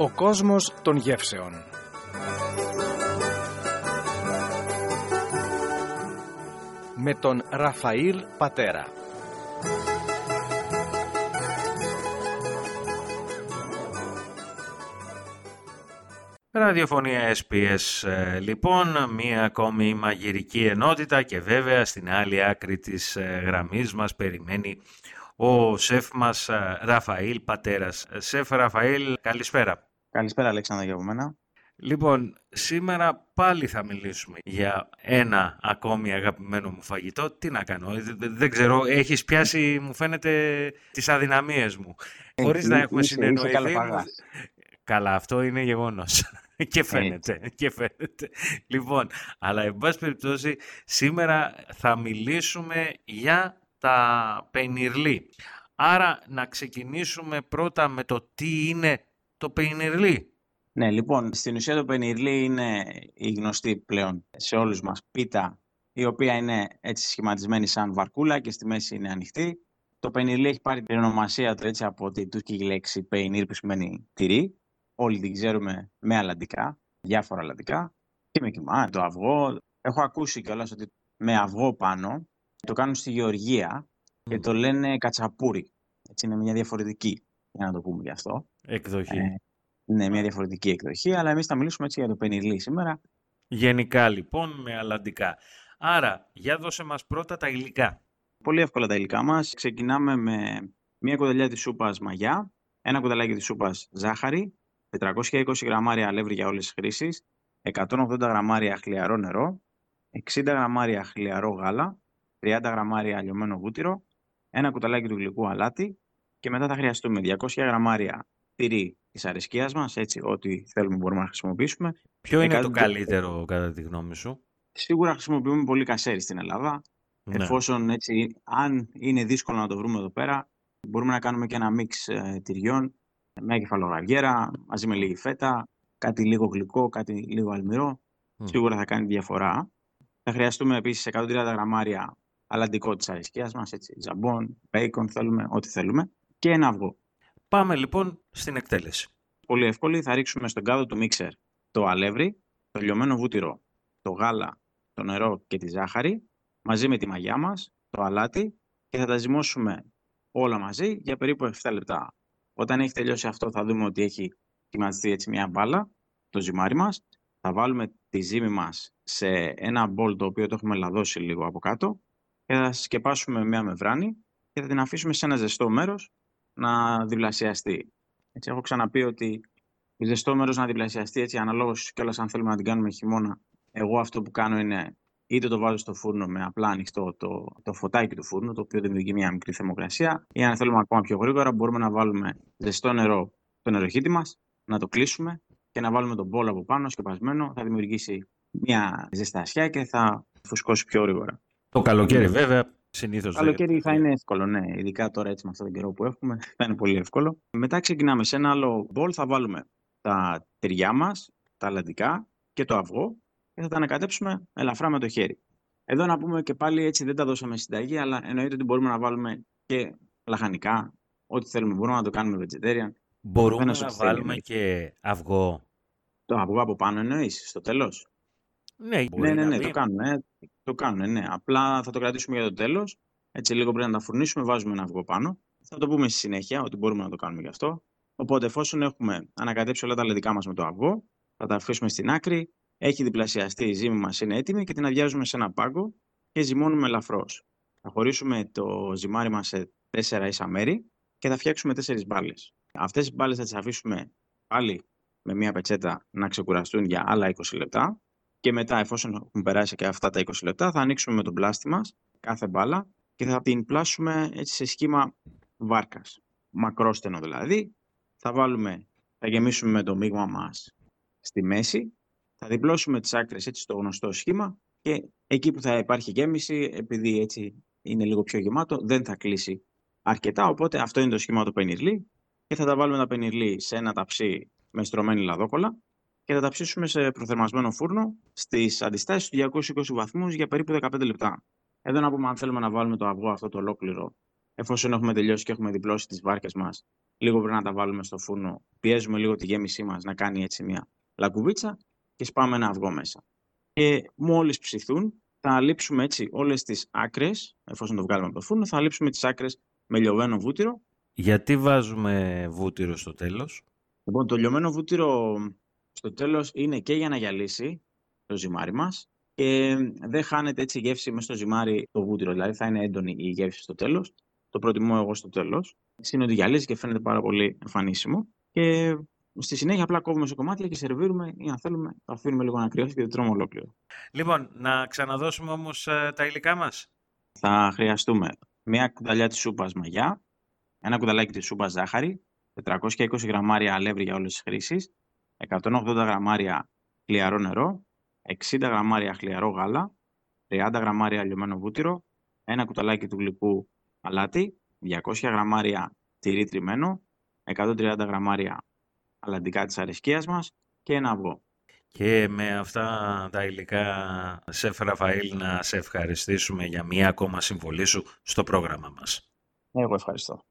Ο κόσμος των γεύσεων. Με τον Ραφαήλ Πατέρα. Ραδιοφωνία SPS ες, λοιπόν, μία ακόμη μαγειρική ενότητα και βέβαια στην άλλη άκρη της ε, γραμμής μας περιμένει ο σεφ μας ε, Ραφαήλ Πατέρας. Σεφ Ραφαήλ, καλησπέρα. Καλησπέρα Αλέξανδρα για μένα. Λοιπόν, σήμερα πάλι θα μιλήσουμε για ένα ακόμη αγαπημένο μου φαγητό. Τι να κάνω, δεν ξέρω, έχεις πιάσει μου φαίνεται τις αδυναμίες μου. Χωρίς να έχουμε συνεννοηθεί. Καλά, αυτό είναι γεγονός. και φαίνεται, και φαίνεται. Λοιπόν, αλλά εν πάση περιπτώσει σήμερα θα μιλήσουμε για τα πενιρλί. Άρα να ξεκινήσουμε πρώτα με το τι είναι το πενιρλί. Ναι, λοιπόν, στην ουσία το πενιρλί είναι η γνωστή πλέον σε όλους μας πίτα, η οποία είναι έτσι σχηματισμένη σαν βαρκούλα και στη μέση είναι ανοιχτή. Το πενιρλί έχει πάρει την ονομασία του έτσι από τη τουρκική λέξη πενιρ που σημαίνει τυρί όλοι την ξέρουμε με αλαντικά, διάφορα αλαντικά. Και με κοιμά, το αυγό. Έχω ακούσει κιόλας ότι με αυγό πάνω το κάνουν στη Γεωργία και το λένε κατσαπούρι. Έτσι είναι μια διαφορετική, για να το πούμε γι' αυτό. Εκδοχή. Ε, ναι, μια διαφορετική εκδοχή, αλλά εμείς θα μιλήσουμε έτσι για το πενιλί σήμερα. Γενικά λοιπόν με αλαντικά. Άρα, για δώσε μας πρώτα τα υλικά. Πολύ εύκολα τα υλικά μας. Ξεκινάμε με μια κουδελιά της σούπας μαγιά, ένα κουταλάκι της σούπας ζάχαρη, 420 γραμμάρια αλεύρι για όλες τις χρήσεις, 180 γραμμάρια χλιαρό νερό, 60 γραμμάρια χλιαρό γάλα, 30 γραμμάρια λιωμένο βούτυρο, ένα κουταλάκι του γλυκού αλάτι και μετά θα χρειαστούμε 200 γραμμάρια τυρί της αρεσκίας μας, έτσι ό,τι θέλουμε μπορούμε να χρησιμοποιήσουμε. Ποιο είναι το καλύτερο κατά τη γνώμη σου; Σίγουρα χρησιμοποιούμε πολύ κασέρι στην Ελλάδα. Ναι. Εφόσον έτσι, αν είναι δύσκολο να το βρούμε εδώ πέρα, μπορούμε να κάνουμε και ένα μίξ ε, τυριών μια κεφαλογαριέρα μαζί με λίγη φέτα, κάτι λίγο γλυκό, κάτι λίγο αλμυρό. Σίγουρα θα κάνει διαφορά. Θα χρειαστούμε επίσης 130 γραμμάρια αλαντικό της αρισκίας μας, έτσι, ζαμπόν, μπέικον, θέλουμε, ό,τι θέλουμε, και ένα αυγό. Πάμε λοιπόν στην εκτέλεση. Πολύ εύκολη. Θα ρίξουμε στον κάδο του μίξερ το αλεύρι, το λιωμένο βούτυρο, το γάλα, το νερό και τη ζάχαρη, μαζί με τη μαγιά μας, το αλάτι και θα τα ζυμώσουμε όλα μαζί για περίπου 7 λεπτά. Όταν έχει τελειώσει αυτό θα δούμε ότι έχει σχηματιστεί έτσι μια μπάλα, το ζυμάρι μας. Θα βάλουμε τη ζύμη μας σε ένα μπολ το οποίο το έχουμε λαδώσει λίγο από κάτω και θα σκεπάσουμε μια μεβράνη και θα την αφήσουμε σε ένα ζεστό μέρος να διπλασιαστεί. Έτσι, έχω ξαναπεί ότι το ζεστό μέρος να διπλασιαστεί έτσι αναλόγως κιόλας αν θέλουμε να την κάνουμε χειμώνα. Εγώ αυτό που κάνω είναι είτε το βάζω στο φούρνο με απλά ανοιχτό το, το φωτάκι του φούρνου, το οποίο δημιουργεί μια μικρή θερμοκρασία, ή αν θέλουμε ακόμα πιο γρήγορα, μπορούμε να βάλουμε ζεστό νερό στο νεροχύτη μας, να το κλείσουμε και να βάλουμε τον μπόλο από πάνω σκεπασμένο. Θα δημιουργήσει μια ζεστασιά και θα φουσκώσει πιο γρήγορα. Το καλοκαίρι, βέβαια, συνήθως. Το καλοκαίρι θα είναι εύκολο, ναι. Ειδικά τώρα έτσι με αυτόν τον καιρό που έχουμε, θα είναι πολύ εύκολο. Μετά ξεκινάμε σε ένα άλλο μπολ, θα βάλουμε τα τυριά μας, τα αλαντικά και το αυγό και θα τα ανακατέψουμε ελαφρά με το χέρι. Εδώ να πούμε και πάλι έτσι δεν τα δώσαμε συνταγή, αλλά εννοείται ότι μπορούμε να βάλουμε και λαχανικά, ό,τι θέλουμε. Μπορούμε να το κάνουμε vegetarian. Μπορούμε να, να βάλουμε και αυγό. Το αυγό από πάνω εννοείς, στο τέλος; Ναι, ναι, ναι, ναι, το κάνουμε. Το κάνουμε, ναι. Απλά θα το κρατήσουμε για το τέλος. Έτσι λίγο πρέπει να τα φουρνίσουμε, βάζουμε ένα αυγό πάνω. Θα το πούμε στη συνέχεια ότι μπορούμε να το κάνουμε γι' αυτό. Οπότε, εφόσον έχουμε ανακατέψει όλα τα λεδικά μας με το αυγό, θα τα αφήσουμε στην άκρη έχει διπλασιαστεί η ζύμη μας, είναι έτοιμη και την αδειάζουμε σε ένα πάγκο και ζυμώνουμε ελαφρώς. Θα χωρίσουμε το ζυμάρι μας σε τέσσερα ίσα μέρη και θα φτιάξουμε τέσσερις μπάλες. Αυτές οι μπάλες θα τις αφήσουμε πάλι με μια πετσέτα να ξεκουραστούν για άλλα 20 λεπτά και μετά εφόσον έχουν περάσει και αυτά τα 20 λεπτά θα ανοίξουμε με τον πλάστη μας κάθε μπάλα και θα την πλάσουμε έτσι σε σχήμα βάρκας. Μακρόστενο δηλαδή. Θα βάλουμε, θα γεμίσουμε με το μείγμα μας στη μέση θα διπλώσουμε τις άκρες έτσι στο γνωστό σχήμα και εκεί που θα υπάρχει γέμιση, επειδή έτσι είναι λίγο πιο γεμάτο, δεν θα κλείσει αρκετά. Οπότε αυτό είναι το σχήμα του πενιρλί και θα τα βάλουμε τα πενιρλί σε ένα ταψί με στρωμένη λαδόκολα και θα τα ψήσουμε σε προθερμασμένο φούρνο στις αντιστάσεις του 220 βαθμούς για περίπου 15 λεπτά. Εδώ να πούμε αν θέλουμε να βάλουμε το αυγό αυτό το ολόκληρο, εφόσον έχουμε τελειώσει και έχουμε διπλώσει τις βάρκες μας, λίγο πριν να τα βάλουμε στο φούρνο, πιέζουμε λίγο τη γέμισή μας να κάνει έτσι μια λακκουβίτσα και σπάμε ένα αυγό μέσα. Και μόλις ψηθούν, θα λείψουμε έτσι όλες τις άκρες, εφόσον το βγάλουμε από το φούρνο, θα λείψουμε τις άκρες με λιωμένο βούτυρο. Γιατί βάζουμε βούτυρο στο τέλος; Λοιπόν, το λιωμένο βούτυρο στο τέλος είναι και για να γυαλίσει το ζυμάρι μας και δεν χάνεται έτσι η γεύση μέσα στο ζυμάρι το βούτυρο, δηλαδή θα είναι έντονη η γεύση στο τέλος. Το προτιμώ εγώ στο τέλος. Είναι ότι γυαλίζει και φαίνεται πάρα πολύ εμφανίσιμο. Και στη συνέχεια απλά κόβουμε σε κομμάτια και σερβίρουμε ή αν θέλουμε το αφήνουμε λίγο να κρυώσει και το τρώμε ολόκληρο. Λοιπόν, να ξαναδώσουμε όμως ε, τα υλικά μας. Θα χρειαστούμε μια κουταλιά της σούπας μαγιά, ένα κουταλάκι της σούπας ζάχαρη, 420 γραμμάρια αλεύρι για όλες τις χρήσεις, 180 γραμμάρια χλιαρό νερό, 60 γραμμάρια χλιαρό γάλα, 30 γραμμάρια λιωμένο βούτυρο, ένα κουταλάκι του γλυκού αλάτι, 200 γραμμάρια τυρί τριμμένο, 130 γραμμάρια αλαντικά της αρεσκίας μας και ένα αυγό. Και με αυτά τα υλικά, Σεφ Ραφαήλ, να σε ευχαριστήσουμε για μία ακόμα συμβολή σου στο πρόγραμμα μας. Εγώ ευχαριστώ.